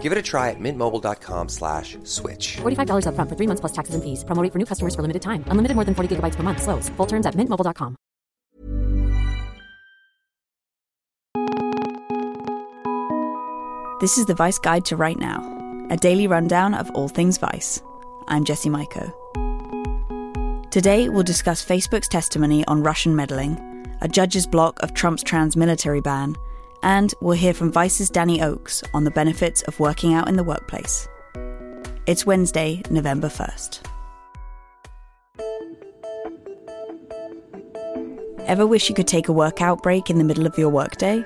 Give it a try at mintmobile.com slash switch. $45 upfront for three months plus taxes and fees. Promo rate for new customers for limited time. Unlimited more than 40 gigabytes per month. Slows. Full terms at mintmobile.com. This is the Vice Guide to Right Now, a daily rundown of all things Vice. I'm Jesse Maiko. Today, we'll discuss Facebook's testimony on Russian meddling a judge's block of Trump's trans military ban, and we'll hear from Vice's Dhani Oks on the benefits of working out in the workplace. It's Wednesday, November 1st. Ever wish you could take a workout break in the middle of your workday?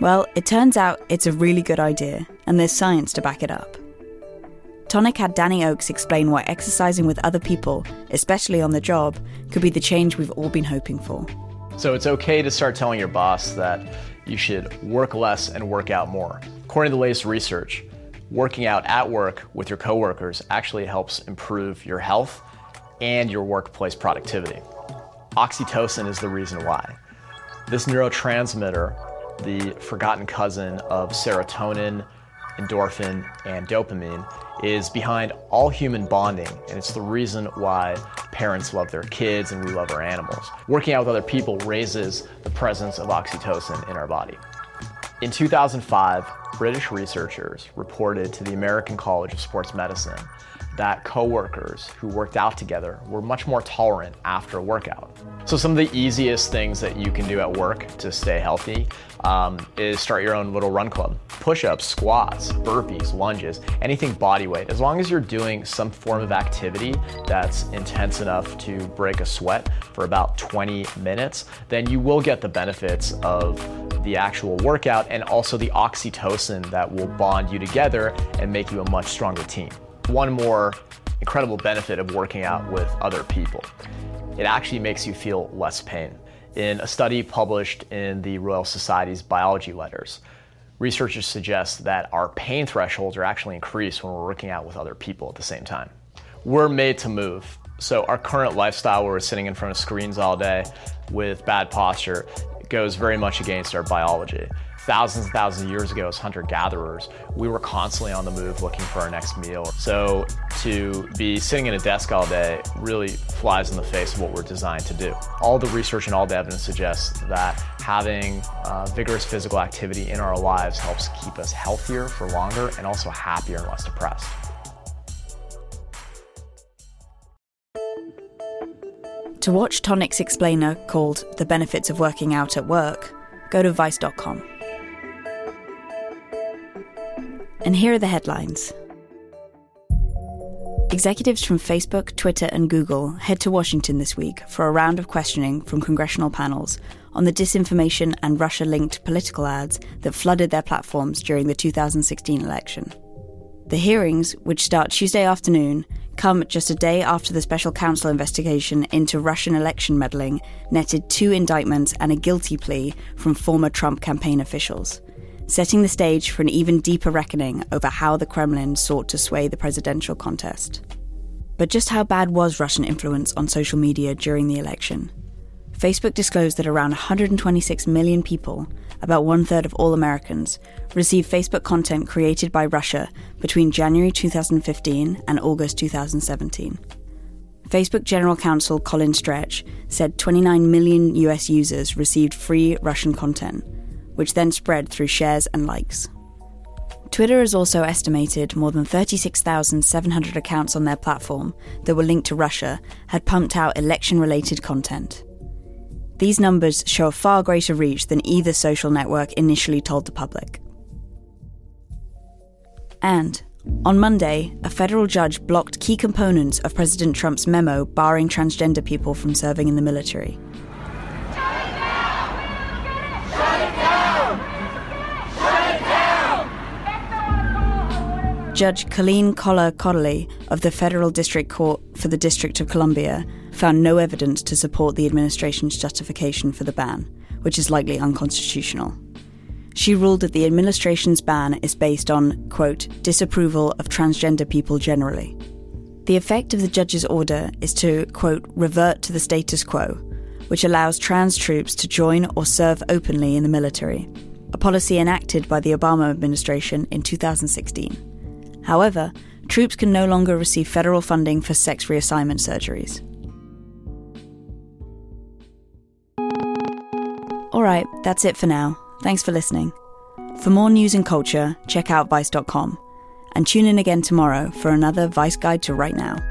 Well, it turns out it's a really good idea, and there's science to back it up. Tonic had Dhani Oks explain why exercising with other people, especially on the job, could be the change we've all been hoping for. So it's okay to start telling your boss that you should work less and work out more. According to the latest research, working out at work with your coworkers actually helps improve your health and your workplace productivity. Oxytocin is the reason why. This neurotransmitter, the forgotten cousin of serotonin, endorphin, and dopamine, is behind all human bonding, and it's the reason why parents love their kids and we love our animals. Working out with other people raises the presence of oxytocin in our body. In 2005, British researchers reported to the American College of Sports Medicine that coworkers who worked out together were much more tolerant after a workout. So some of the easiest things that you can do at work to stay healthy um, is start your own little run club. Push-ups, squats, burpees, lunges, anything body weight. As long as you're doing some form of activity that's intense enough to break a sweat for about 20 minutes, then you will get the benefits of the actual workout and also the oxytocin that will bond you together and make you a much stronger team one more incredible benefit of working out with other people. It actually makes you feel less pain. In a study published in the Royal Society's Biology Letters, researchers suggest that our pain thresholds are actually increased when we're working out with other people at the same time. We're made to move. So, our current lifestyle where we're sitting in front of screens all day with bad posture goes very much against our biology thousands and thousands of years ago as hunter gatherers, we were constantly on the move looking for our next meal. So to be sitting at a desk all day really flies in the face of what we're designed to do. All the research and all the evidence suggests that having uh, vigorous physical activity in our lives helps keep us healthier for longer and also happier and less depressed. To watch Tonic's explainer called The Benefits of Working Out at Work, go to vice.com. And here are the headlines. Executives from Facebook, Twitter, and Google head to Washington this week for a round of questioning from congressional panels on the disinformation and Russia linked political ads that flooded their platforms during the 2016 election. The hearings, which start Tuesday afternoon, come just a day after the special counsel investigation into Russian election meddling netted two indictments and a guilty plea from former Trump campaign officials setting the stage for an even deeper reckoning over how the Kremlin sought to sway the presidential contest. But just how bad was Russian influence on social media during the election? Facebook disclosed that around 126 million people, about one third of all Americans, received Facebook content created by Russia between January 2015 and August 2017. Facebook General Counsel Colin Stretch said 29 million US users received free Russian content, which then spread through shares and likes. Twitter has also estimated more than 36,700 accounts on their platform that were linked to Russia had pumped out election related content. These numbers show a far greater reach than either social network initially told the public. And, on Monday, a federal judge blocked key components of President Trump's memo barring transgender people from serving in the military. Judge Colleen Kollar-Kotelly of the Federal District Court for the District of Columbia found no evidence to support the administration's justification for the ban, which is likely unconstitutional. She ruled that the administration's ban is based on, quote, disapproval of transgender people generally. The effect of the judge's order is to, quote, revert to the status quo, which allows trans troops to join or serve openly in the military, a policy enacted by the Obama administration in 2016. However, troops can no longer receive federal funding for sex reassignment surgeries. Alright, that's it for now. Thanks for listening. For more news and culture, check out Vice.com and tune in again tomorrow for another Vice Guide to Right Now.